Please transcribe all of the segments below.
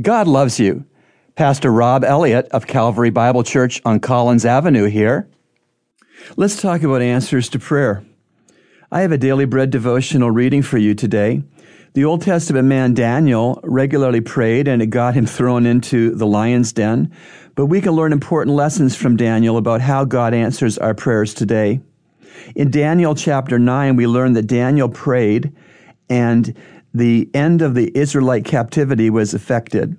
God loves you. Pastor Rob Elliott of Calvary Bible Church on Collins Avenue here. Let's talk about answers to prayer. I have a daily bread devotional reading for you today. The Old Testament man Daniel regularly prayed and it got him thrown into the lion's den, but we can learn important lessons from Daniel about how God answers our prayers today. In Daniel chapter 9, we learn that Daniel prayed and the end of the Israelite captivity was effected.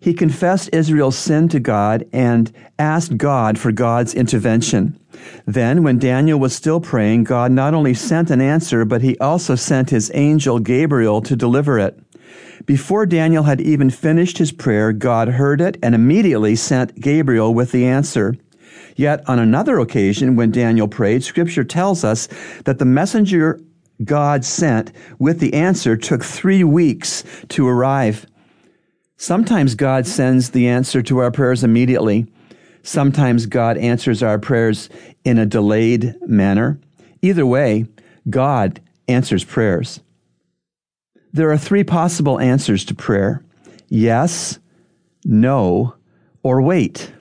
He confessed Israel's sin to God and asked God for God's intervention. Then, when Daniel was still praying, God not only sent an answer, but he also sent his angel Gabriel to deliver it. Before Daniel had even finished his prayer, God heard it and immediately sent Gabriel with the answer. Yet, on another occasion, when Daniel prayed, Scripture tells us that the messenger God sent with the answer took three weeks to arrive. Sometimes God sends the answer to our prayers immediately. Sometimes God answers our prayers in a delayed manner. Either way, God answers prayers. There are three possible answers to prayer yes, no, or wait.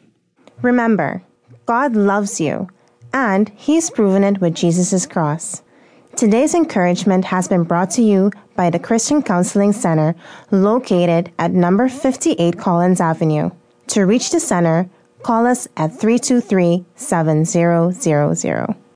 Remember, God loves you, and He's proven it with Jesus' cross. Today's encouragement has been brought to you by the Christian Counseling Center located at number 58 Collins Avenue. To reach the center, call us at 323 7000.